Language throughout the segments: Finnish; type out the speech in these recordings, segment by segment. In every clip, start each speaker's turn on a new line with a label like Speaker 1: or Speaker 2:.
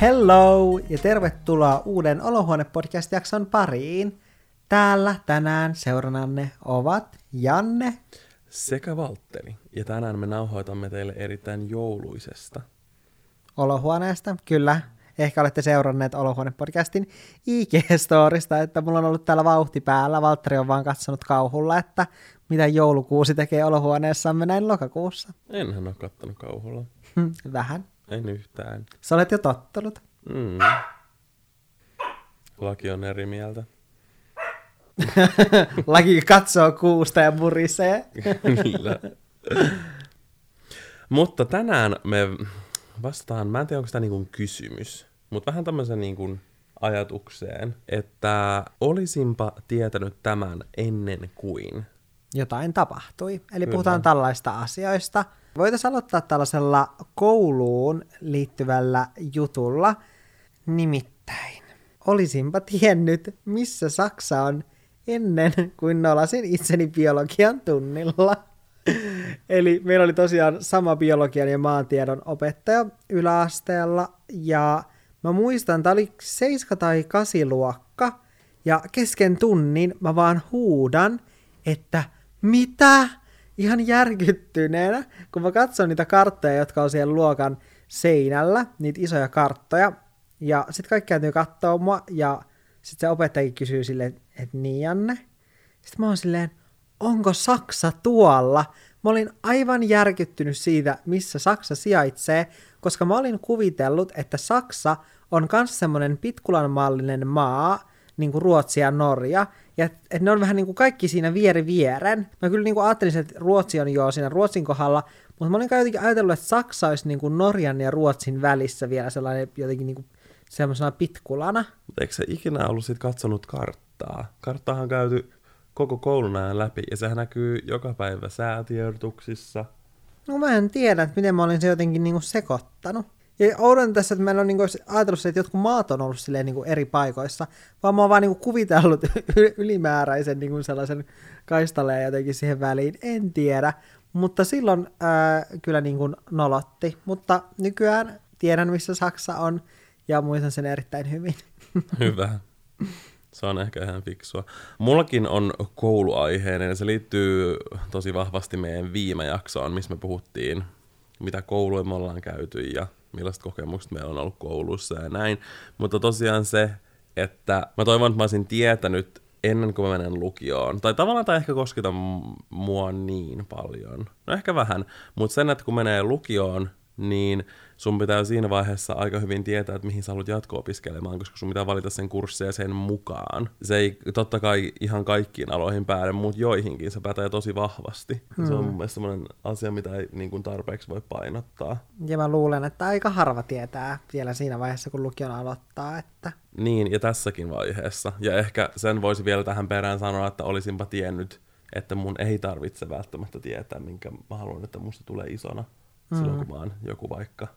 Speaker 1: Hello ja tervetuloa uuden Olohuone-podcast-jakson pariin. Täällä tänään seurannanne ovat Janne
Speaker 2: sekä Valtteri. Ja tänään me nauhoitamme teille erittäin jouluisesta.
Speaker 1: Olohuoneesta, kyllä. Ehkä olette seuranneet Olohuone-podcastin IG-storista, että mulla on ollut täällä vauhti päällä. Valtteri on vaan katsonut kauhulla, että mitä joulukuusi tekee olohuoneessamme näin lokakuussa.
Speaker 2: Enhän ole kattonut kauhulla.
Speaker 1: Vähän.
Speaker 2: En yhtään.
Speaker 1: Sä olet jo tottunut.
Speaker 2: Mm. Laki on eri mieltä.
Speaker 1: Laki katsoo kuusta ja murisee.
Speaker 2: Kyllä. Mutta tänään me vastaan, mä en tiedä onko tämä niinku kysymys, mutta vähän tämmöisen niinku ajatukseen, että olisinpa tietänyt tämän ennen kuin.
Speaker 1: Jotain tapahtui. Eli Kyllä. puhutaan tällaista asioista. Voitaisiin aloittaa tällaisella kouluun liittyvällä jutulla. Nimittäin, olisinpa tiennyt, missä Saksa on ennen kuin nolasin itseni biologian tunnilla. Eli meillä oli tosiaan sama biologian ja maantiedon opettaja yläasteella, ja mä muistan, tämä oli 7 tai 8 luokka, ja kesken tunnin mä vaan huudan, että mitä? Ihan järkyttyneenä, kun mä katson niitä karttoja, jotka on siellä luokan seinällä, niitä isoja karttoja, ja sitten kaikki kääntyy katsoa mua, ja sitten se opettajakin kysyy silleen, että niin Janne. Sitten mä oon silleen, onko Saksa tuolla? Mä olin aivan järkyttynyt siitä, missä Saksa sijaitsee, koska mä olin kuvitellut, että Saksa on myös semmoinen pitkulanmallinen maa, niin kuin Ruotsi ja Norja, ja että ne on vähän niin kuin kaikki siinä vieri vieren. Mä kyllä niin kuin ajattelin, että Ruotsi on jo siinä Ruotsin kohdalla, mutta mä olin jotenkin ajatellut, että Saksa olisi niin kuin Norjan ja Ruotsin välissä vielä sellainen jotenkin niin kuin semmoisena pitkulana.
Speaker 2: Eikö se ikinä ollut sit katsonut karttaa? Karttaahan on käyty koko koulun ajan läpi, ja sehän näkyy joka päivä säätiedotuksissa.
Speaker 1: No mä en tiedä, että miten mä olin se jotenkin niinku sekoittanut. Ja oudon tässä, että meillä on niinku ajatellut se, että jotkut maat on ollut silleen niinku eri paikoissa, vaan mä oon vaan niinku kuvitellut ylimääräisen niinku sellaisen kaistaleen jotenkin siihen väliin. En tiedä, mutta silloin ää, kyllä niinku nolotti. Mutta nykyään tiedän, missä Saksa on, ja muistan sen erittäin hyvin.
Speaker 2: Hyvä. Se on ehkä ihan fiksua. Mullakin on kouluaiheinen ja se liittyy tosi vahvasti meidän viime jaksoon, missä me puhuttiin, mitä kouluja me ollaan käyty ja millaiset kokemukset meillä on ollut koulussa ja näin. Mutta tosiaan se, että mä toivon, että mä olisin tietänyt ennen kuin mä menen lukioon. Tai tavallaan tai ehkä kosketa mua niin paljon. No ehkä vähän, mutta sen, että kun menee lukioon, niin sun pitää siinä vaiheessa aika hyvin tietää, että mihin sä haluat jatko-opiskelemaan, koska sun pitää valita sen kursseja sen mukaan. Se ei totta kai ihan kaikkiin aloihin päädy, mutta joihinkin se pätee tosi vahvasti. Hmm. Se on hmm. mun mielestä sellainen asia, mitä ei niin kuin tarpeeksi voi painottaa.
Speaker 1: Ja mä luulen, että aika harva tietää vielä siinä vaiheessa, kun lukion aloittaa, että...
Speaker 2: Niin, ja tässäkin vaiheessa. Ja ehkä sen voisi vielä tähän perään sanoa, että olisinpa tiennyt, että mun ei tarvitse välttämättä tietää, minkä mä haluan, että musta tulee isona. Mm. Silloin kun mä oon joku vaikka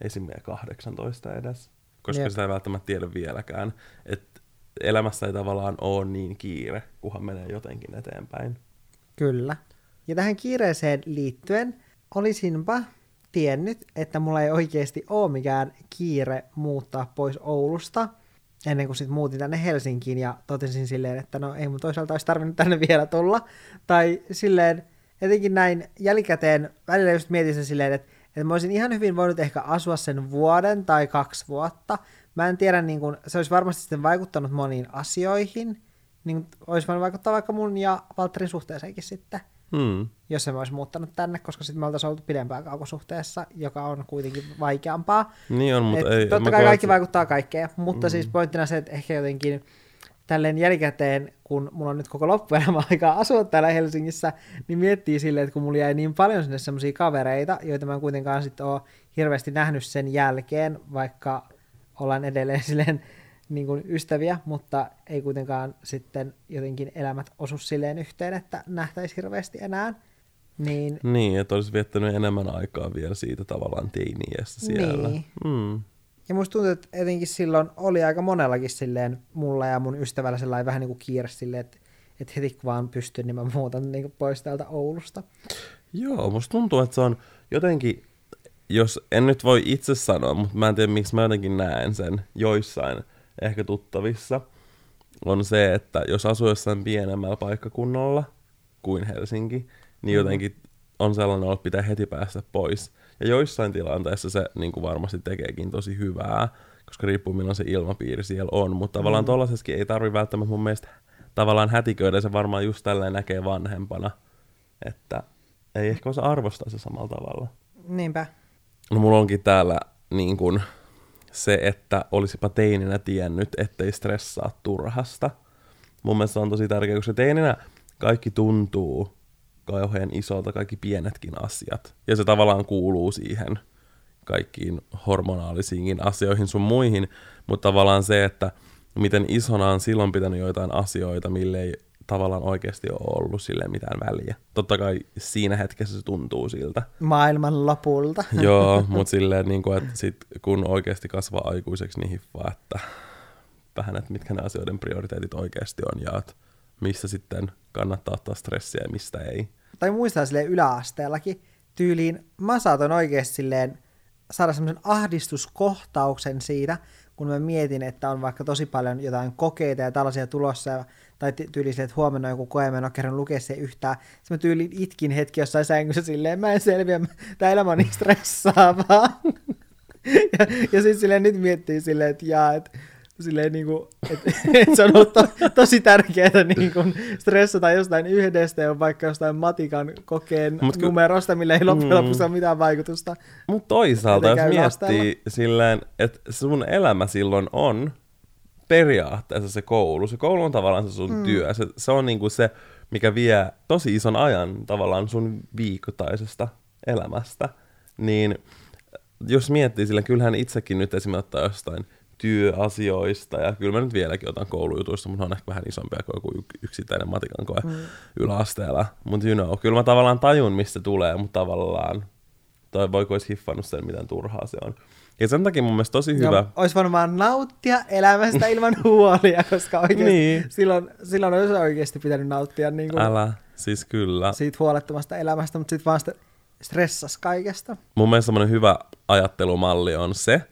Speaker 2: esimerkiksi 18 edes. Koska Jep. sitä ei välttämättä tiedä vieläkään. Että elämässä ei tavallaan ole niin kiire, kunhan menee jotenkin eteenpäin.
Speaker 1: Kyllä. Ja tähän kiireeseen liittyen olisinpa tiennyt, että mulla ei oikeasti ole mikään kiire muuttaa pois Oulusta, ennen kuin sitten muutin tänne Helsinkiin ja totesin silleen, että no ei mun toisaalta olisi tarvinnut tänne vielä tulla. Tai silleen, etenkin näin jälkikäteen välillä just mietin sen silleen, että että mä olisin ihan hyvin voinut ehkä asua sen vuoden tai kaksi vuotta. Mä en tiedä, niin kun, se olisi varmasti sitten vaikuttanut moniin asioihin. Niin olisi voinut vaikuttaa vaikka mun ja Valtterin suhteeseenkin sitten. Hmm. Jos se olisi muuttanut tänne, koska sitten me oltaisiin oltu pidempään kaukosuhteessa, joka on kuitenkin vaikeampaa.
Speaker 2: Niin on, mutta Et ei...
Speaker 1: Totta kai kaikki vaikuttaa kaikkeen, mutta hmm. siis pointtina se, että ehkä jotenkin tälleen jälkikäteen, kun mulla on nyt koko loppuelämä aikaa asua täällä Helsingissä, niin miettii silleen, että kun mulla jäi niin paljon sinne semmoisia kavereita, joita mä en kuitenkaan sitten ole hirveästi nähnyt sen jälkeen, vaikka ollaan edelleen silleen niin kuin ystäviä, mutta ei kuitenkaan sitten jotenkin elämät osu silleen yhteen, että nähtäisi hirveästi enää. Niin,
Speaker 2: niin että olisi viettänyt enemmän aikaa vielä siitä tavallaan teiniästä siellä. Niin. Mm.
Speaker 1: Ja musta tuntuu, että etenkin silloin oli aika monellakin silleen mulla ja mun ystävällä sellainen vähän niin kuin kiire silleen, että, että heti kun vaan pystyn, niin mä muutan niin kuin pois täältä Oulusta.
Speaker 2: Joo, musta tuntuu, että se on jotenkin jos en nyt voi itse sanoa, mutta mä en tiedä miksi mä jotenkin näen sen joissain ehkä tuttavissa, on se, että jos asuu jossain pienemmällä paikkakunnalla kuin Helsinki, niin jotenkin on sellainen että pitää heti päästä pois. Ja joissain tilanteissa se niin kuin varmasti tekeekin tosi hyvää, koska riippuu milloin se ilmapiiri siellä on. Mutta tavallaan mm. tollaisessakin ei tarvi välttämättä mun mielestä tavallaan hätiköidä, se varmaan just tälleen näkee vanhempana, että ei ehkä osaa arvostaa se samalla tavalla.
Speaker 1: Niinpä.
Speaker 2: No mulla onkin täällä niin kuin se, että olisipa teininä tiennyt, ettei stressaa turhasta. Mun mielestä se on tosi tärkeää, koska teininä kaikki tuntuu kauhean isolta, kaikki pienetkin asiat. Ja se tavallaan kuuluu siihen kaikkiin hormonaalisiinkin asioihin sun muihin, mutta tavallaan se, että miten isona on silloin pitänyt joitain asioita, mille ei tavallaan oikeasti ole ollut sille mitään väliä. Totta kai siinä hetkessä se tuntuu siltä.
Speaker 1: Maailman lopulta.
Speaker 2: Joo, mutta silleen, niin kuin, että sit, kun oikeasti kasvaa aikuiseksi, niin hiffaa, että vähän, että mitkä ne asioiden prioriteetit oikeasti on ja että missä sitten kannattaa ottaa stressiä ja mistä ei.
Speaker 1: Tai muistaa silleen yläasteellakin tyyliin, mä saatan oikeasti silleen saada semmoisen ahdistuskohtauksen siitä, kun mä mietin, että on vaikka tosi paljon jotain kokeita ja tällaisia tulossa, tai tyyli että huomenna joku koe, mä en ole kerran lukea se yhtään. Sitten mä tyyliin itkin hetki jossain sängyssä silleen, mä en selviä, tämä elämä on niin stressaavaa. ja, ja sitten silleen nyt miettii silleen, että jaa, että silleen niin kuin, että, että se on ollut to, tosi tärkeää niin kuin stressata jostain yhdestä ja vaikka jostain matikan kokeen Mut ky- numerosta, millä ei loppujen mm. lopuksi ole mitään vaikutusta.
Speaker 2: Mutta toisaalta, jos miettii silleen, että sun elämä silloin on periaatteessa se koulu. Se koulu on tavallaan se sun mm. työ. Se, se on niinku se, mikä vie tosi ison ajan tavallaan sun viikoittaisesta elämästä. Niin jos miettii sillä, kyllähän itsekin nyt esimerkiksi ottaa jostain työasioista, ja kyllä mä nyt vieläkin otan koulujutuista, mutta on ehkä vähän isompia kuin joku yksittäinen matikan koe mm. yläasteella. Mutta you know, kyllä mä tavallaan tajun, mistä tulee, mutta tavallaan toi voiko olisi hiffannut sen, miten turhaa se on. Ja sen takia mun mielestä tosi hyvä. Ja
Speaker 1: olisi vaan nauttia elämästä ilman huolia, koska oikeasti niin. silloin, silloin olisi oikeasti pitänyt nauttia niin kuin
Speaker 2: Älä, siis kyllä.
Speaker 1: siitä huolettomasta elämästä, mutta sitten vaan sitä stressas kaikesta.
Speaker 2: Mun mielestä semmoinen hyvä ajattelumalli on se,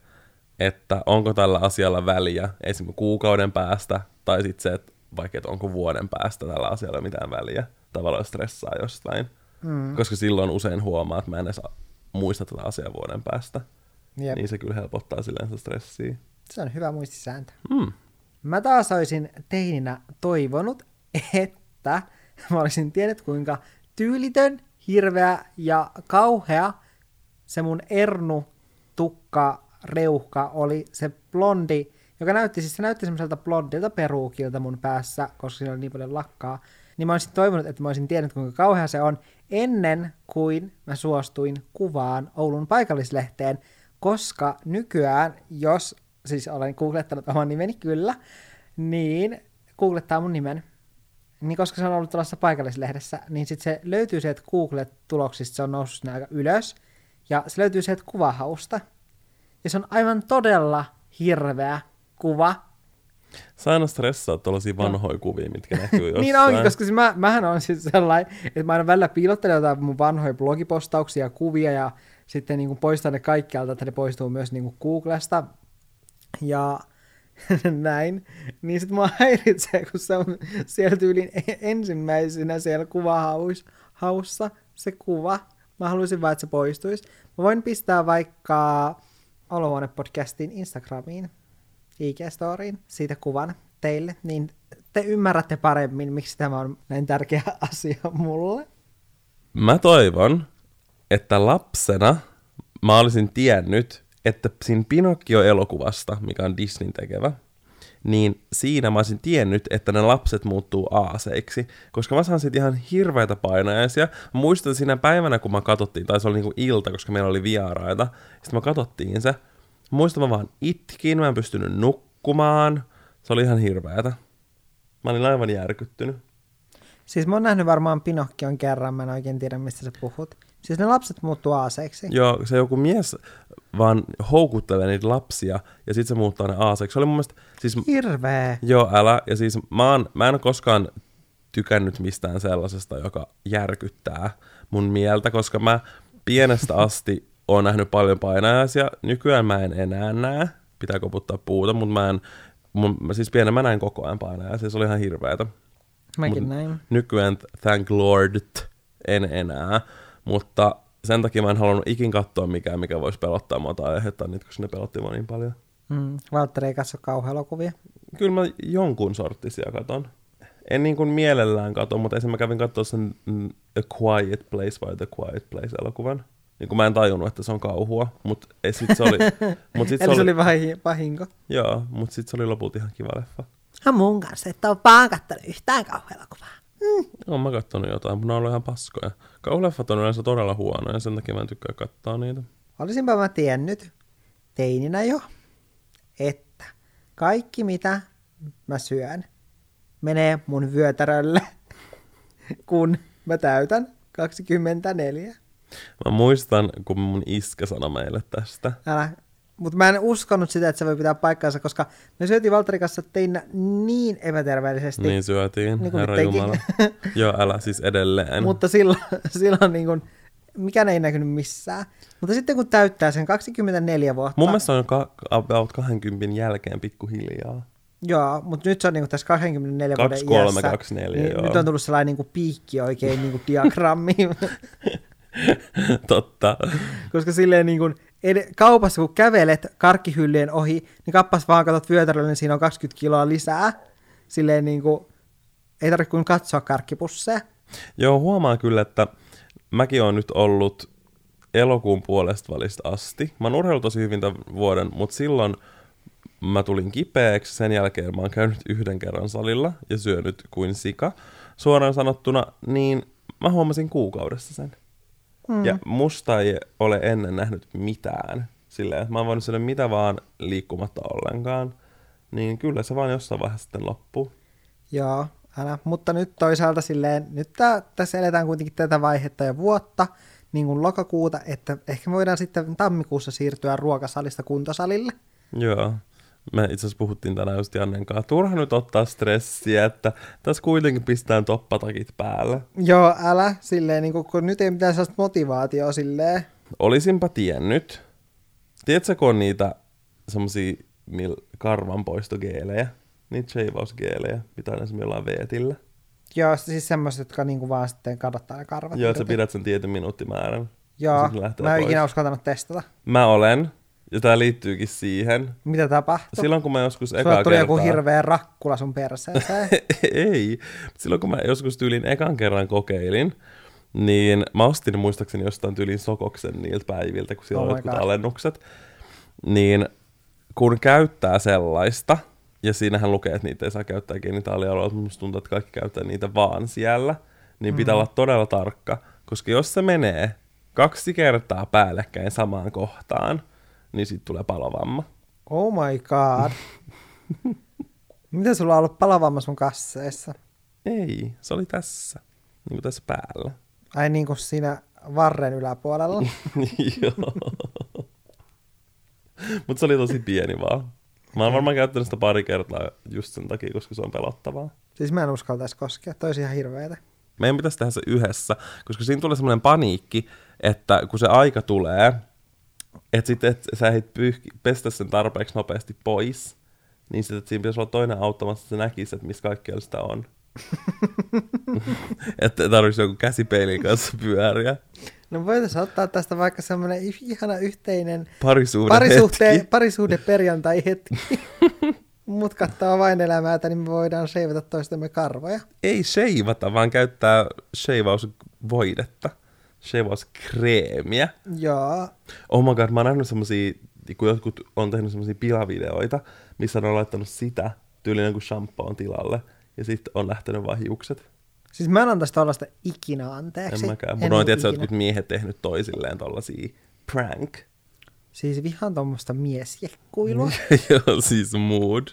Speaker 2: että onko tällä asialla väliä esimerkiksi kuukauden päästä, tai sitten se, että vaikka että onko vuoden päästä tällä asialla mitään väliä, tavallaan stressaa jostain. Mm. Koska silloin usein huomaa, että mä en edes muista tätä asiaa vuoden päästä. Jep. Niin se kyllä helpottaa silleen stressiä.
Speaker 1: Se on hyvä muistisääntö. Mm. Mä taas olisin teininä toivonut, että mä olisin tiennyt kuinka tyylitön, hirveä ja kauhea se mun ernu tukka reuhka oli se blondi, joka näytti, siis se näytti semmoiselta blondilta peruukilta mun päässä, koska siinä oli niin paljon lakkaa. Niin mä olisin toivonut, että mä olisin tiennyt, kuinka kauhea se on, ennen kuin mä suostuin kuvaan Oulun paikallislehteen, koska nykyään, jos, siis olen googlettanut oman nimeni kyllä, niin googlettaa mun nimen, niin koska se on ollut tuollaisessa paikallislehdessä, niin sitten se löytyy sieltä Google-tuloksista, se on noussut aika ylös, ja se löytyy sieltä kuvahausta. Ja se on aivan todella hirveä kuva.
Speaker 2: Sä aina stressaat tuollaisia vanhoja kuvia, mitkä näkyy jossain.
Speaker 1: niin onkin, koska siis mä, mähän on siis sellainen, että mä aina välillä piilottelen jotain mun vanhoja blogipostauksia ja kuvia ja sitten niin kuin poistan ne kaikkialta, että ne poistuu myös niin kuin Googlesta. Ja näin, niin sitten mua häiritsee, kun se on siellä tyylin e- ensimmäisenä siellä kuvahaussa se kuva. Mä haluaisin vaan, että se poistuisi. Mä voin pistää vaikka Olohuone-podcastin Instagramiin, IG-storiin, siitä kuvan teille, niin te ymmärrätte paremmin, miksi tämä on näin tärkeä asia mulle.
Speaker 2: Mä toivon, että lapsena mä olisin tiennyt, että siinä Pinocchio-elokuvasta, mikä on Disneyn tekevä, niin siinä mä olisin tiennyt, että ne lapset muuttuu aaseiksi, koska mä saan siitä ihan hirveitä painajaisia. Mä muistan siinä päivänä, kun mä katsottiin, tai se oli niinku ilta, koska meillä oli vieraita, sitten mä katsottiin se. Muistan mä vaan itkin, mä en pystynyt nukkumaan. Se oli ihan hirveätä. Mä olin aivan järkyttynyt.
Speaker 1: Siis mä oon nähnyt varmaan Pinokkion kerran, mä en oikein tiedä, mistä sä puhut. Siis ne lapset muuttuu aaseiksi.
Speaker 2: Joo, se joku mies vaan houkuttelee niitä lapsia ja sitten se muuttaa ne aaseiksi. Se oli mun mielestä... Siis,
Speaker 1: Hirveä.
Speaker 2: Joo, älä. Ja siis mä, oon, mä en ole koskaan tykännyt mistään sellaisesta, joka järkyttää mun mieltä, koska mä pienestä asti oon nähnyt paljon painajaisia. Nykyään mä en enää näe, pitää koputtaa puuta, mutta mä en, mun, mä siis pienen mä näin koko ajan painajaisia, se oli ihan hirveetä.
Speaker 1: Mäkin
Speaker 2: Mut
Speaker 1: näin.
Speaker 2: Nykyään, thank lord, en enää, mutta sen takia mä en halunnut ikin katsoa mikään, mikä voisi pelottaa mua tai aiheuttaa niitä, koska ne pelotti mua niin paljon.
Speaker 1: Mm. Valtteri ei katso kauhuelokuvia.
Speaker 2: Kyllä mä jonkun sorttisia katon. En niin kuin mielellään kato, mutta esimerkiksi mä kävin katsoa sen mm, A Quiet Place vai The Quiet Place-elokuvan. Niin mä en tajunnut, että se on kauhua, mutta sit se oli... mut sit
Speaker 1: Eli se oli vahi- vahinko.
Speaker 2: Joo, mutta sitten se oli lopulta ihan kiva leffa.
Speaker 1: Ha mun kanssa, että on vaan kattanut yhtään kauhuelokuvaa.
Speaker 2: Oon mä kattonut jotain, mutta ne on ollut ihan paskoja. Kauhuleffat on yleensä todella huonoja, ja sen takia mä en tykkää katsoa niitä.
Speaker 1: Olisinpa mä tiennyt teininä jo, että kaikki mitä mä syön menee mun vyötärölle, kun mä täytän 24.
Speaker 2: Mä muistan, kun mun iskä sanoi meille tästä.
Speaker 1: Älä. Mutta mä en uskonut sitä, että se voi pitää paikkaansa, koska me syötiin Valtterin kanssa teininä niin epäterveellisesti.
Speaker 2: Niin syötiin,
Speaker 1: Niin kuin
Speaker 2: herra. Jumala. Joo, älä siis edelleen.
Speaker 1: Mutta silloin, silloin niin kuin, mikään ei näkynyt missään. Mutta sitten kun täyttää sen 24 vuotta,
Speaker 2: Mun mielestä on ka- about 20 jälkeen pikkuhiljaa.
Speaker 1: Joo, mutta nyt se on niinku tässä 24 vuoden
Speaker 2: 23,
Speaker 1: iässä.
Speaker 2: 24,
Speaker 1: niin
Speaker 2: joo.
Speaker 1: Nyt on tullut sellainen niinku piikki oikein niinku diagrammi.
Speaker 2: Totta.
Speaker 1: Koska silleen niinku, ed- kaupassa kun kävelet karkkihyllyjen ohi, niin kappas vaan katsot vyötärölle, niin siinä on 20 kiloa lisää. Silleen niinku, ei tarvitse kuin katsoa karkkipusseja.
Speaker 2: Joo, huomaan kyllä, että mäkin on nyt ollut elokuun puolesta välistä asti. Mä oon urheillut tosi hyvin tämän vuoden, mutta silloin mä tulin kipeäksi. Sen jälkeen mä oon käynyt yhden kerran salilla ja syönyt kuin sika. Suoraan sanottuna, niin mä huomasin kuukaudessa sen. Mm. Ja musta ei ole ennen nähnyt mitään. Silleen, että mä oon voinut syödä mitä vaan liikkumatta ollenkaan. Niin kyllä se vaan jossain vaiheessa sitten loppuu.
Speaker 1: Joo, älä. Mutta nyt toisaalta silleen, nyt tää, tässä eletään kuitenkin tätä vaihetta ja vuotta, niin kuin lokakuuta, että ehkä me voidaan sitten tammikuussa siirtyä ruokasalista kuntosalille.
Speaker 2: Joo. Me itse asiassa puhuttiin tänään just Jannen kanssa. Turha nyt ottaa stressiä, että tässä kuitenkin pistään toppatakit päälle.
Speaker 1: Joo, älä. Silleen, niin kun, kun nyt ei mitään sellaista motivaatioa silleen.
Speaker 2: Olisinpa tiennyt. Tiedätkö, kun on niitä semmosia mil karvanpoistogeelejä, niitä sheivausgeelejä, mitä on esimerkiksi jollain veetillä.
Speaker 1: Joo, siis semmoiset, jotka niinku vaan sitten kadottaa ne karvat.
Speaker 2: Joo, että sä pidät sen tietyn minuuttimäärän.
Speaker 1: Joo, mä en ikinä uskaltanut testata.
Speaker 2: Mä olen, ja tää liittyykin siihen.
Speaker 1: Mitä tapahtui?
Speaker 2: Silloin kun mä joskus ekaa
Speaker 1: tuli
Speaker 2: kertaa...
Speaker 1: joku hirveä rakkula sun perseeseen.
Speaker 2: ei. Silloin kun mä joskus tyylin ekan kerran kokeilin, niin mä ostin muistaakseni jostain tyylin sokoksen niiltä päiviltä, kun siellä
Speaker 1: Oh
Speaker 2: on jotkut
Speaker 1: God.
Speaker 2: alennukset. Niin kun käyttää sellaista, ja siinähän lukee, että niitä ei saa käyttää genitaalialueella, mutta musta tuntuu, että kaikki käyttää niitä vaan siellä, niin pitää olla todella tarkka, koska jos se menee kaksi kertaa päällekkäin samaan kohtaan, niin siitä tulee palovamma.
Speaker 1: oh my god. Mitä sulla on ollut palavamma sun kasseissa?
Speaker 2: Ei, se oli tässä, niin kuin tässä päällä.
Speaker 1: Ai niin kuin siinä varren yläpuolella.
Speaker 2: Joo. Mutta se oli tosi pieni vaan. Mä oon varmaan käyttänyt sitä pari kertaa just sen takia, koska se on pelottavaa.
Speaker 1: siis mä en uskaltaisi koskea, toi ihan hirveetä.
Speaker 2: Meidän pitäisi tehdä se yhdessä, koska siinä tulee semmoinen paniikki, että kun se aika tulee, että sitten et sä ehdit pyyhki, pestä sen tarpeeksi nopeasti pois, niin sitten siinä pitäisi olla toinen auttamassa, että se näkisi, että missä kaikkialla sitä on. että tarvitsisi joku käsipeilin kanssa pyöriä.
Speaker 1: No voitaisiin ottaa tästä vaikka semmoinen ihana yhteinen parisuhde,
Speaker 2: hetki.
Speaker 1: parisuhde perjantai hetki. Mut kattaa vain elämäätä, niin me voidaan seivata toistemme karvoja.
Speaker 2: ei sheivata, vaan käyttää sheivausvoidetta, sheivauskreemiä.
Speaker 1: Joo.
Speaker 2: Oh my god, mä oon nähnyt semmosia, kun jotkut on tehnyt semmosia pilavideoita, missä ne on laittanut sitä tyylin jonkun shampoon tilalle, ja sitten on lähtenyt vaan hiukset.
Speaker 1: Siis mä en antaisi tollaista ikinä anteeksi.
Speaker 2: En mäkään. Mun on tietysti jotkut miehet tehnyt toisilleen tollasia prank.
Speaker 1: Siis vihaan tuommoista miesjekkuilua.
Speaker 2: Joo, siis mood.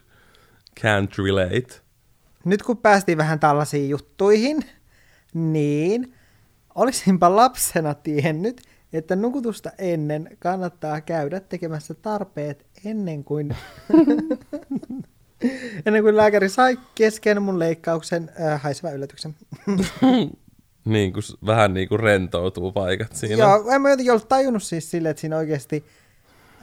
Speaker 2: Can't relate.
Speaker 1: Nyt kun päästiin vähän tällaisiin juttuihin, niin olisinpa lapsena tiennyt, että nukutusta ennen kannattaa käydä tekemässä tarpeet ennen kuin, ennen kuin lääkäri sai kesken mun leikkauksen äh, haiseva yllätyksen.
Speaker 2: Niin kuin, vähän niin kuin rentoutuu paikat siinä.
Speaker 1: Joo, en mä jotenkin ollut tajunnut siis silleen, että siinä oikeasti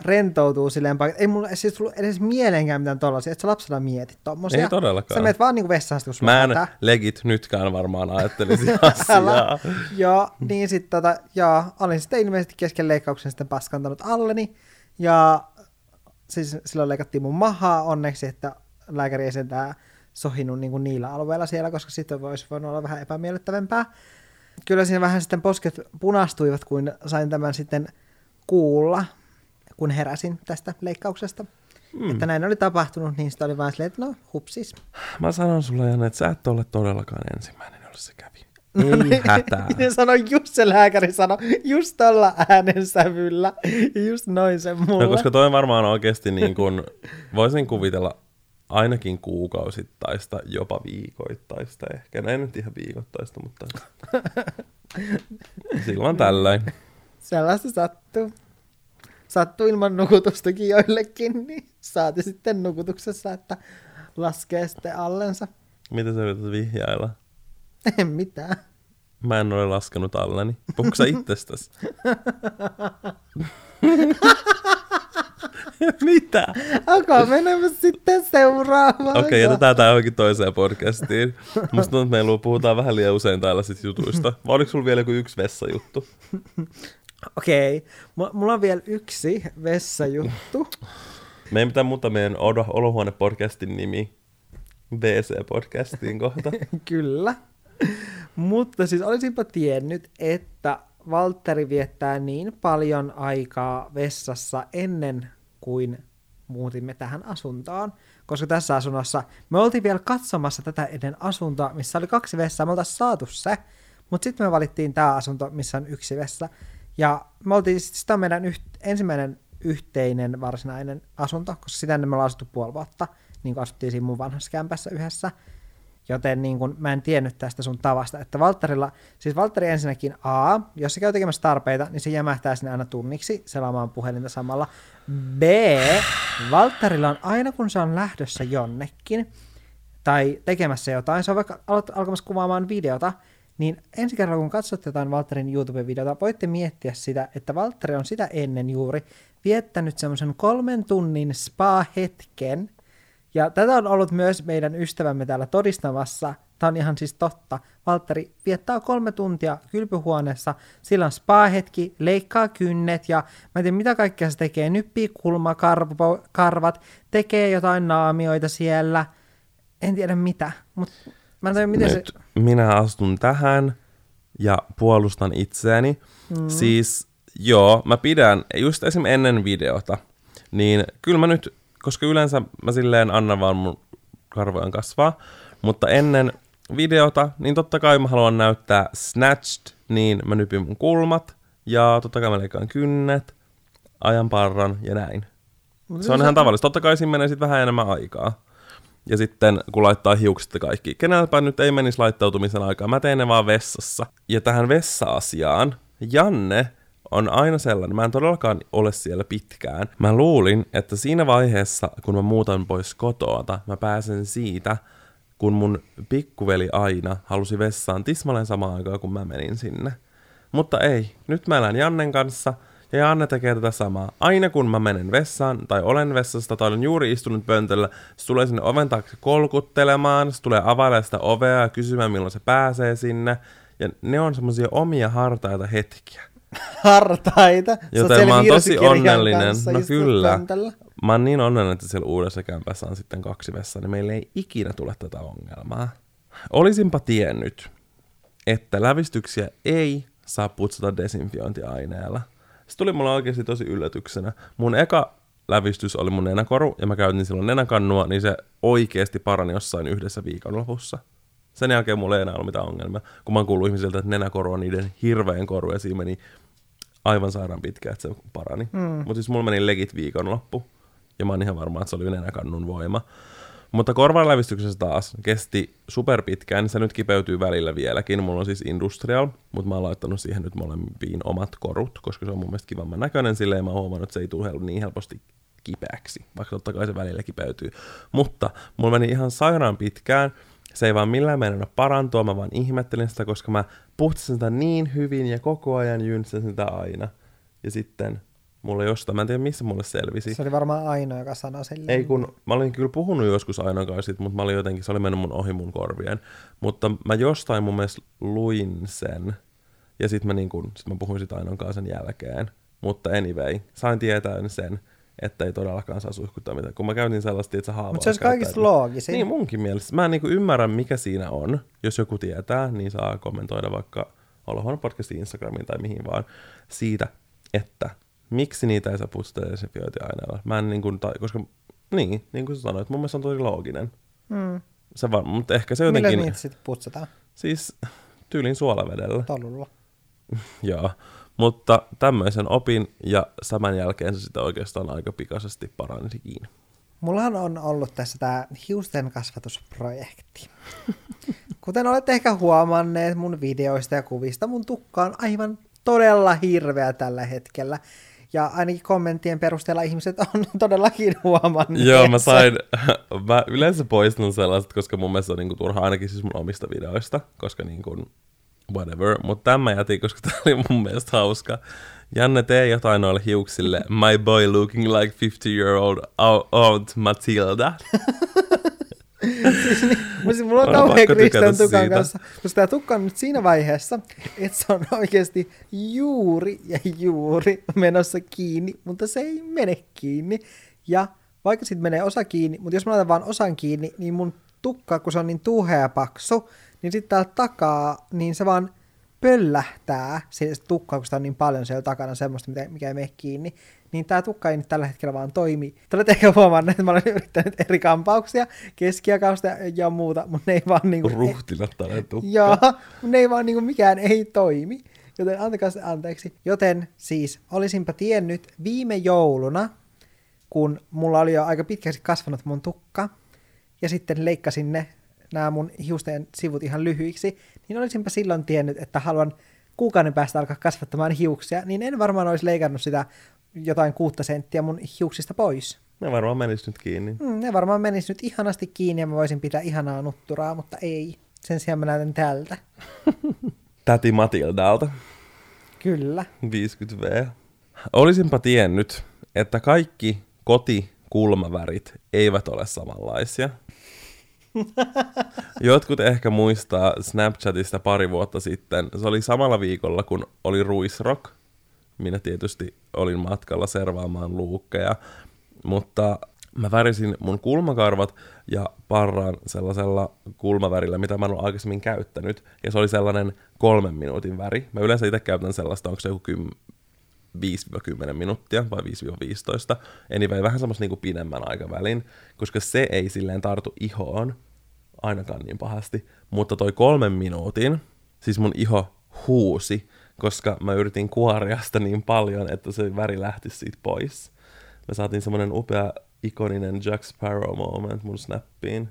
Speaker 1: rentoutuu silleen paikat. Ei mulla siis tullut edes mieleenkään mitään tollasia, että sä lapsena mietit tommosia.
Speaker 2: Ei todellakaan.
Speaker 1: Sä menet vaan niinku vessaan, sit, kun sulla
Speaker 2: Mä en
Speaker 1: hätä.
Speaker 2: legit nytkään varmaan ajattelisi asiaa.
Speaker 1: Joo, niin sitten tota, ja olin sitten ilmeisesti kesken leikkauksen sitten paskantanut alleni. Ja siis silloin leikattiin mun mahaa onneksi, että lääkäri ei sentään sohinut niin kuin niillä alueilla siellä, koska sitten voisi voinut olla vähän epämiellyttävämpää. Kyllä siinä vähän sitten posket punastuivat, kun sain tämän sitten kuulla, kun heräsin tästä leikkauksesta. Mm. Että näin oli tapahtunut, niin sitten oli vaan silleen, että no hupsis.
Speaker 2: Mä sanon sulle, Janne, että sä et ole todellakaan ensimmäinen, jolle se kävi.
Speaker 1: No
Speaker 2: Ei hätää.
Speaker 1: Ne sanoi just se lääkäri sanoi, just tolla äänensävyllä, just noin se mulle.
Speaker 2: No koska toi varmaan oikeasti niin kuin, voisin kuvitella ainakin kuukausittaista, jopa viikoittaista ehkä. No ei nyt ihan viikoittaista, mutta silloin tällöin.
Speaker 1: Sellaista sattuu. Sattuu ilman nukutustakin joillekin, niin saati sitten nukutuksessa, että laskee sitten allensa.
Speaker 2: Mitä sä yrität vihjailla?
Speaker 1: En mitään.
Speaker 2: Mä en ole laskenut alleni. Puhuuko sä itsestäsi? Mitä?
Speaker 1: Alkaa menemään sitten seuraavaan.
Speaker 2: Okei, okay, jätetään tää johonkin toiseen podcastiin. Musta tuntuu, että meillä puhutaan vähän liian usein tällaisista jutuista. Vai oliko sulla vielä joku yksi vessajuttu?
Speaker 1: Okei, M- mulla on vielä yksi vessajuttu.
Speaker 2: Meidän pitää muuttaa meidän Odo- Olohuone-podcastin nimi BC-podcastiin kohta.
Speaker 1: Kyllä. Mutta siis olisinpa tiennyt, että Valtteri viettää niin paljon aikaa vessassa ennen kuin muutimme tähän asuntoon. Koska tässä asunnossa me oltiin vielä katsomassa tätä ennen asuntoa, missä oli kaksi vessaa. Me oltaisiin saatu se, mutta sitten me valittiin tämä asunto, missä on yksi vessa. Ja me oltiin, sitä on meidän yht, ensimmäinen yhteinen varsinainen asunto, koska sitä me ollaan asuttu puoli vuotta, niin kuin asuttiin siinä mun vanhassa kämpässä yhdessä. Joten niin kun, mä en tiennyt tästä sun tavasta, että Valtterilla, siis Valtteri ensinnäkin A, jos se käy tekemässä tarpeita, niin se jämähtää sinne aina tunniksi selaamaan puhelinta samalla. B, Valtterilla on aina kun se on lähdössä jonnekin, tai tekemässä jotain, se on vaikka alkamassa kuvaamaan videota, niin ensi kerralla kun katsot jotain Valtterin YouTube-videota, voitte miettiä sitä, että Valtteri on sitä ennen juuri viettänyt semmoisen kolmen tunnin spa-hetken, ja tätä on ollut myös meidän ystävämme täällä todistamassa. Tämä on ihan siis totta. Valtteri viettää kolme tuntia kylpyhuoneessa, sillä on spa-hetki, leikkaa kynnet ja mä en tiedä mitä kaikkea se tekee, nyppii kulmakarvat, tekee jotain naamioita siellä, en tiedä mitä, mutta mä en tiedä miten
Speaker 2: Nyt minä astun tähän ja puolustan itseäni. Mm. Siis joo, mä pidän, just esim. ennen videota, niin kyllä mä nyt, koska yleensä mä silleen annan vaan mun karvojen kasvaa, mutta ennen videota, niin totta kai mä haluan näyttää snatched, niin mä nypin mun kulmat, ja totta kai mä leikkaan kynnet, ajan parran ja näin. Se on ihan tavallista. Totta kai siinä menee sitten vähän enemmän aikaa. Ja sitten kun laittaa hiukset kaikki. Kenelläpä nyt ei menisi laittautumisen aikaa. Mä teen ne vaan vessassa. Ja tähän vessa-asiaan, Janne on aina sellainen, mä en todellakaan ole siellä pitkään. Mä luulin, että siinä vaiheessa, kun mä muutan pois kotoota, mä pääsen siitä, kun mun pikkuveli aina halusi vessaan tismalleen samaan aikaan, kun mä menin sinne. Mutta ei, nyt mä elän Jannen kanssa, ja Janne tekee tätä samaa. Aina kun mä menen vessaan, tai olen vessasta, tai olen juuri istunut pöntöllä, se tulee sinne oven taakse kolkuttelemaan, se tulee availemaan sitä ovea ja kysymään, milloin se pääsee sinne. Ja ne on semmoisia omia hartaita hetkiä.
Speaker 1: hartaita.
Speaker 2: Joten mä oon tosi onnellinen. No kyllä.
Speaker 1: pöntöllä.
Speaker 2: Mä oon niin onnellinen, että siellä uudessa kämpässä on sitten kaksi vessaa, niin meillä ei ikinä tule tätä ongelmaa. Olisinpa tiennyt, että lävistyksiä ei saa putsata desinfiointiaineella. Se tuli mulle oikeasti tosi yllätyksenä. Mun eka lävistys oli mun nenäkoru, ja mä käytin silloin nenäkannua, niin se oikeasti parani jossain yhdessä viikonlopussa. Sen jälkeen mulla ei enää ollut mitään ongelmia, kun mä oon kuullut ihmisiltä, että nenäkoru on niiden hirveän koru, ja siinä meni aivan sairaan pitkä, että se parani. Mm. Mutta siis mulla meni legit viikonloppu, ja mä oon ihan varma, että se oli nenäkannun voima. Mutta korvanlävistyksessä taas kesti super pitkään, niin se nyt kipeytyy välillä vieläkin. Mulla on siis Industrial, mutta mä oon laittanut siihen nyt molempiin omat korut, koska se on mun mielestä kivamman näköinen silleen, ja mä oon huomannut, että se ei tule niin helposti kipeäksi, vaikka totta kai se välillä kipeytyy. Mutta mulla meni ihan sairaan pitkään, Se ei vaan millään mennä parantua, mä vaan ihmettelin sitä, koska mä puhtasin sitä niin hyvin ja koko ajan jynsäsin sitä aina. Ja sitten mulle jostain, mä en tiedä missä mulle selvisi.
Speaker 1: Se oli varmaan ainoa, joka sanoi silleen.
Speaker 2: Ei kun, mä olin kyllä puhunut joskus Ainon kanssa, sit, mutta mä olin jotenkin, se oli mennyt mun ohi mun korvien. Mutta mä jostain mun mielestä luin sen, ja sitten mä, niin kun, sit mä puhuin sitä Ainon kanssa sen jälkeen. Mutta anyway, sain tietää sen, että ei todellakaan saa suihkuttaa mitään. Kun mä käytin sellaista, että sä haavaa.
Speaker 1: Mutta se olisi kaikista loogisin.
Speaker 2: Niin munkin mielestä. Mä en niin ymmärrä, mikä siinä on. Jos joku tietää, niin saa kommentoida vaikka Olohuone podcastin Instagramiin tai mihin vaan siitä, että miksi niitä ei saa putsata desinfiointiaineella. Mä en niin kuin, tai, koska niin, niin kuin sä sanoit, mun mielestä on tosi looginen.
Speaker 1: Mm.
Speaker 2: Se var, mutta ehkä se jotenkin...
Speaker 1: Millä niitä sitten putsataan?
Speaker 2: Siis tyylin suolavedellä.
Speaker 1: Tolulla.
Speaker 2: Joo, mutta tämmöisen opin ja saman jälkeen se sitten oikeastaan aika pikaisesti paranikin.
Speaker 1: Mullahan on ollut tässä tämä hiusten kasvatusprojekti. Kuten olette ehkä huomanneet mun videoista ja kuvista, mun tukka on aivan todella hirveä tällä hetkellä. Ja ainakin kommenttien perusteella ihmiset on todellakin huomannut.
Speaker 2: Joo, mä sain, mä yleensä poistan sellaiset, koska mun mielestä on niinku turha ainakin siis mun omista videoista, koska niinku whatever. Mutta tämä jätin, koska tämä oli mun mielestä hauska. Janne, tee jotain noille hiuksille. My boy looking like 50 year old aunt Matilda.
Speaker 1: siis, niin, siis mulla on kauhean Kristen tukan siitä. kanssa, koska tämä tukka on nyt siinä vaiheessa, että se on oikeasti juuri ja juuri menossa kiinni, mutta se ei mene kiinni. Ja vaikka sitten menee osa kiinni, mutta jos mä laitan vaan osan kiinni, niin mun tukka, kun se on niin tuhea paksu, niin sitten täältä takaa, niin se vaan pöllähtää se tukka, kun sitä on niin paljon siellä takana semmoista, mikä ei mene kiinni, niin tämä tukka ei nyt tällä hetkellä vaan toimi. Te olette ehkä huomannut, että mä olen yrittänyt eri kampauksia, keskiakausta ja muuta, mutta ne ei vaan niinku...
Speaker 2: Ruhtilattainen tukka.
Speaker 1: Joo, mutta ne ei vaan niinku mikään ei toimi. Joten antakaa se anteeksi. Joten siis olisinpa tiennyt viime jouluna, kun mulla oli jo aika pitkästi kasvanut mun tukka, ja sitten leikkasin ne nämä mun hiusten sivut ihan lyhyiksi, niin olisinpa silloin tiennyt, että haluan kuukauden päästä alkaa kasvattamaan hiuksia, niin en varmaan olisi leikannut sitä jotain kuutta senttiä mun hiuksista pois.
Speaker 2: Ne varmaan menis nyt kiinni.
Speaker 1: Mm, ne varmaan menis nyt ihanasti kiinni ja mä voisin pitää ihanaa nutturaa, mutta ei. Sen sijaan mä näytän tältä.
Speaker 2: Täti Matildalta.
Speaker 1: Kyllä.
Speaker 2: 50V. Olisinpa tiennyt, että kaikki kotikulmavärit eivät ole samanlaisia. Jotkut ehkä muistaa Snapchatista pari vuotta sitten. Se oli samalla viikolla, kun oli Ruisrock. Minä tietysti olin matkalla servaamaan luukkeja, mutta mä värisin mun kulmakarvat ja parran sellaisella kulmavärillä, mitä mä en ole aikaisemmin käyttänyt. Ja se oli sellainen kolmen minuutin väri. Mä yleensä itse käytän sellaista, onko se joku 5-10 minuuttia vai 5-15. Anyway, vähän semmoista niinku pidemmän aikavälin, koska se ei silleen tartu ihoon ainakaan niin pahasti. Mutta toi kolmen minuutin, siis mun iho huusi, koska mä yritin kuoria sitä niin paljon, että se väri lähti siitä pois. Me saatiin semmonen upea ikoninen Jack Sparrow moment mun snappiin,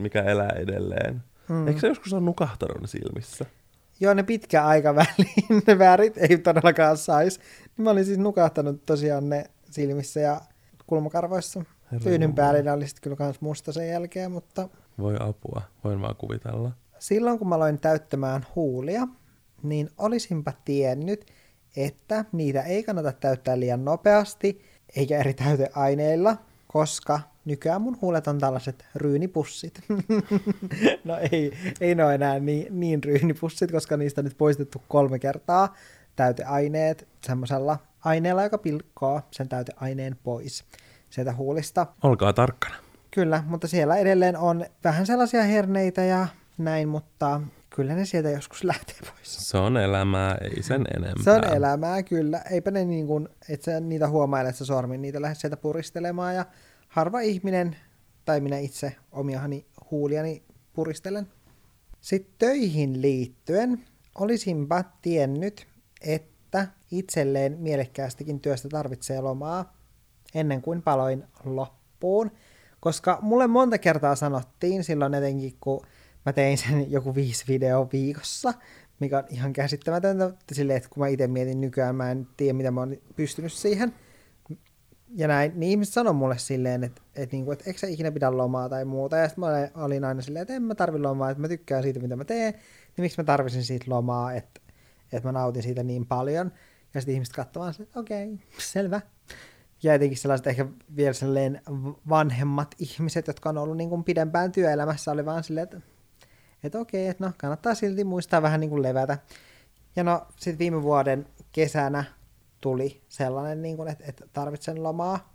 Speaker 2: mikä elää edelleen. Hmm. Eikö se joskus ole nukahtanut silmissä?
Speaker 1: Joo, ne pitkä aikaväliin ne värit ei todellakaan saisi. Niin mä olin siis nukahtanut tosiaan ne silmissä ja kulmakarvoissa. Tyynyn päällä oli sitten kyllä kans musta sen jälkeen, mutta...
Speaker 2: Voi apua, voin vaan kuvitella.
Speaker 1: Silloin kun mä aloin täyttämään huulia, niin olisinpa tiennyt, että niitä ei kannata täyttää liian nopeasti, eikä eri täyteaineilla, koska nykyään mun huulet on tällaiset ryynipussit. no ei, ei ne ole enää niin, niin ryynipussit, koska niistä on nyt poistettu kolme kertaa täyteaineet semmoisella aineella, joka pilkkoo sen täyteaineen pois sieltä huulista.
Speaker 2: Olkaa tarkkana.
Speaker 1: Kyllä, mutta siellä edelleen on vähän sellaisia herneitä ja näin, mutta kyllä ne sieltä joskus lähtee pois.
Speaker 2: Se on elämää, ei sen enempää.
Speaker 1: Se on elämää, kyllä. Eipä ne niin kuin, et sä niitä huomaile, että sä sormin niitä lähdet sieltä puristelemaan ja harva ihminen, tai minä itse omiahani huuliani puristelen. Sitten töihin liittyen olisinpa tiennyt, että itselleen mielekkäästikin työstä tarvitsee lomaa ennen kuin paloin loppuun. Koska mulle monta kertaa sanottiin silloin etenkin, kun mä tein sen joku viisi video viikossa, mikä on ihan käsittämätöntä silleen, että kun mä itse mietin nykyään, mä en tiedä, mitä mä oon pystynyt siihen. ja näin, niin ihmiset sanoo mulle silleen, että, että, niinku, että eikö sä ikinä pidä lomaa tai muuta. Ja sitten mä olin aina silleen, että en mä tarvi lomaa, että mä tykkään siitä, mitä mä teen, niin miksi mä tarvisin siitä lomaa, että, että mä nautin siitä niin paljon. Ja sitten ihmiset katsomaan, että okei, okay, selvä. Ja etenkin sellaiset ehkä vielä vanhemmat ihmiset, jotka on ollut niin kuin pidempään työelämässä, oli vaan silleen, että, että okei, että no kannattaa silti muistaa vähän niin kuin levätä. Ja no sitten viime vuoden kesänä tuli sellainen, niin kuin, että, että tarvitsen lomaa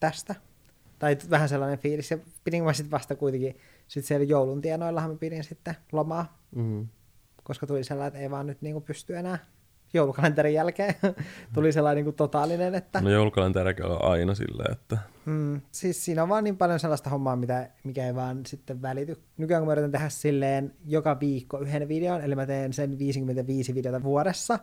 Speaker 1: tästä. Tai vähän sellainen fiilis. Ja pidin mä sitten vasta kuitenkin, sitten siellä joulun tienoillahan mä pidin sitten lomaa. Mm. Koska tuli sellainen, että ei vaan nyt niin kuin pysty enää joulukalenterin jälkeen tuli sellainen niin kuin totaalinen, että...
Speaker 2: No joulukalenteri on aina silleen, että...
Speaker 1: Mm, siis siinä on vaan niin paljon sellaista hommaa, mitä, mikä ei vaan sitten välity. Nykyään kun mä yritän tehdä silleen joka viikko yhden videon, eli mä teen sen 55 videota vuodessa,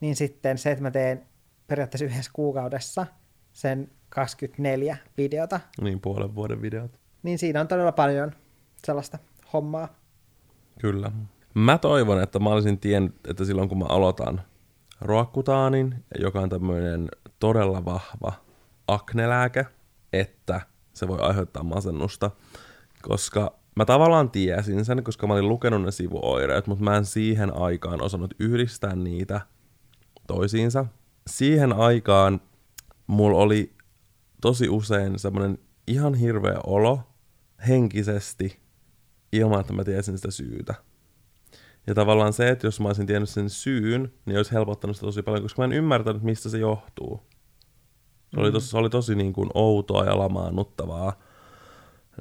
Speaker 1: niin sitten se, että mä teen periaatteessa yhdessä kuukaudessa sen 24 videota.
Speaker 2: Niin, puolen vuoden videot.
Speaker 1: Niin siinä on todella paljon sellaista hommaa.
Speaker 2: Kyllä. Mä toivon, että mä olisin tiennyt, että silloin kun mä aloitan roakkutaanin, joka on tämmöinen todella vahva aknelääke, että se voi aiheuttaa masennusta, koska mä tavallaan tiesin sen, koska mä olin lukenut ne sivuoireet, mutta mä en siihen aikaan osannut yhdistää niitä toisiinsa. Siihen aikaan mulla oli tosi usein semmoinen ihan hirveä olo henkisesti ilman, että mä tiesin sitä syytä. Ja tavallaan se, että jos mä olisin tiennyt sen syyn, niin olisi helpottanut sitä tosi paljon, koska mä en ymmärtänyt, mistä se johtuu. Se oli mm. tosi, se oli tosi niin kuin outoa ja lamaannuttavaa.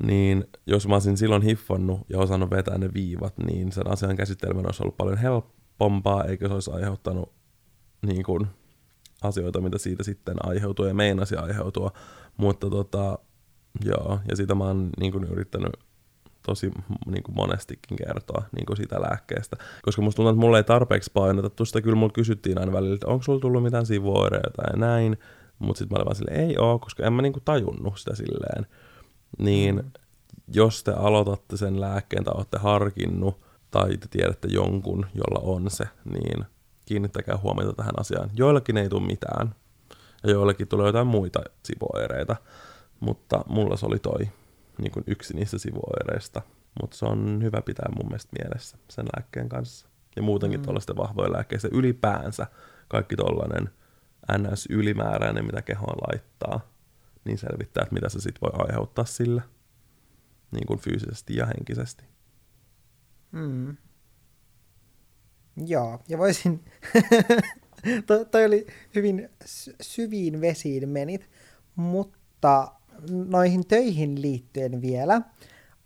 Speaker 2: Niin jos mä olisin silloin hiffannut ja osannut vetää ne viivat, niin sen asian käsitteleminen olisi ollut paljon helpompaa, eikä se olisi aiheuttanut niin kuin, asioita, mitä siitä sitten aiheutuu ja meinasi aiheutua. Mutta tota, joo, ja sitä mä oon niin kuin, yrittänyt tosi niin kuin monestikin kertoa niin kuin siitä lääkkeestä. Koska musta tuntuu, että mulle ei tarpeeksi painotettu sitä. Kyllä mulla kysyttiin aina välillä, että onko sulla tullut mitään sivuoireita ja näin. Mutta sitten mä olin vaan silleen, ei oo, koska en mä niin kuin tajunnut sitä silleen. Niin mm. jos te aloitatte sen lääkkeen tai olette harkinnut, tai te tiedätte jonkun, jolla on se, niin kiinnittäkää huomiota tähän asiaan. Joillakin ei tule mitään, ja joillakin tulee jotain muita sivuoireita, mutta mulla se oli toi niin kuin yksi niistä sivuoireista. Mutta se on hyvä pitää mun mielestä mielessä sen lääkkeen kanssa. Ja muutenkin mm. tuollaisten vahvojen lääkkeistä ylipäänsä kaikki tollainen NS-ylimääräinen, mitä kehoon laittaa, niin selvittää, että mitä se sitten voi aiheuttaa sillä niin kuin fyysisesti ja henkisesti.
Speaker 1: Mm. Joo, ja voisin... to, toi oli hyvin syviin vesiin menit, mutta noihin töihin liittyen vielä,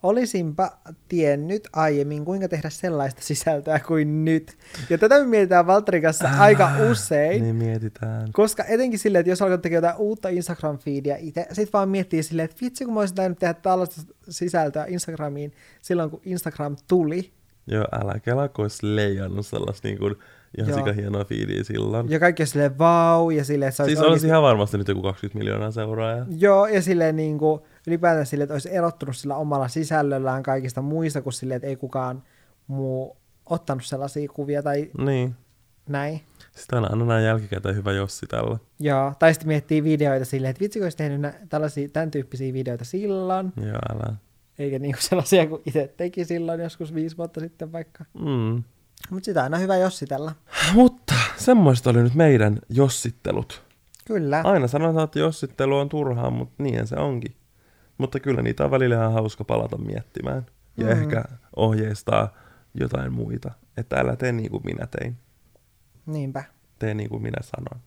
Speaker 1: olisinpa tiennyt aiemmin, kuinka tehdä sellaista sisältöä kuin nyt. Ja tätä me mietitään Valtterin kanssa ah, aika usein.
Speaker 2: Niin mietitään.
Speaker 1: Koska etenkin silleen, että jos alkaa tekemään jotain uutta Instagram-feedia itse, sit vaan miettii silleen, että vitsi kun mä olisin tehdä tällaista sisältöä Instagramiin silloin, kun Instagram tuli.
Speaker 2: Joo, älä kelaa, kun olisi leijannut sellaista niin kuin Ihan sika hienoa fiiliä silloin.
Speaker 1: Ja kaikki on silleen vau, ja silleen, että
Speaker 2: se olisi Siis olisi ihan varmasti nyt joku 20 miljoonaa seuraajaa.
Speaker 1: Joo, ja silleen niin kuin, ylipäätään silleen, että olisi erottunut sillä omalla sisällöllään kaikista muista, kuin silleen, että ei kukaan muu ottanut sellaisia kuvia tai
Speaker 2: niin.
Speaker 1: näin.
Speaker 2: Sitten on aina näin jälkikäteen hyvä Jossi tällä.
Speaker 1: Joo, tai sitten miettii videoita silleen, että vitsi, olisi tehnyt nä- tällaisia, tämän tyyppisiä videoita silloin.
Speaker 2: Joo, älä.
Speaker 1: Eikä niinku sellaisia kuin itse teki silloin joskus viisi vuotta sitten vaikka.
Speaker 2: Mm.
Speaker 1: Mutta sitä aina hyvä jossitella.
Speaker 2: Mutta semmoista oli nyt meidän jossittelut.
Speaker 1: Kyllä.
Speaker 2: Aina sanotaan, että jossittelu on turhaa, mutta niin se onkin. Mutta kyllä niitä on välillä ihan hauska palata miettimään. Ja mm. ehkä ohjeistaa jotain muita. Että älä tee niin kuin minä tein.
Speaker 1: Niinpä.
Speaker 2: Tee niin kuin minä sanon.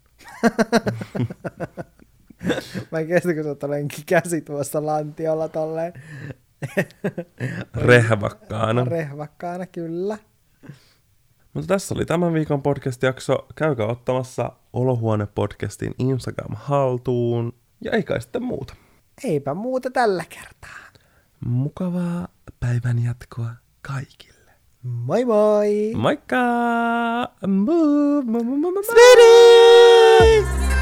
Speaker 1: Mä en kestä, kun sä oot käsi tuossa lantiolla tolleen.
Speaker 2: Rehvakkaana.
Speaker 1: Rehvakkaana, kyllä.
Speaker 2: Mutta tässä oli tämän viikon podcast-jakso. Käykää ottamassa Olohuone-podcastin Instagram haltuun. Ja ei kai sitten muuta.
Speaker 1: Eipä muuta tällä kertaa.
Speaker 2: Mukavaa päivän jatkoa kaikille.
Speaker 1: Moi moi!
Speaker 2: Moikka! Move, move, move, move,
Speaker 1: move.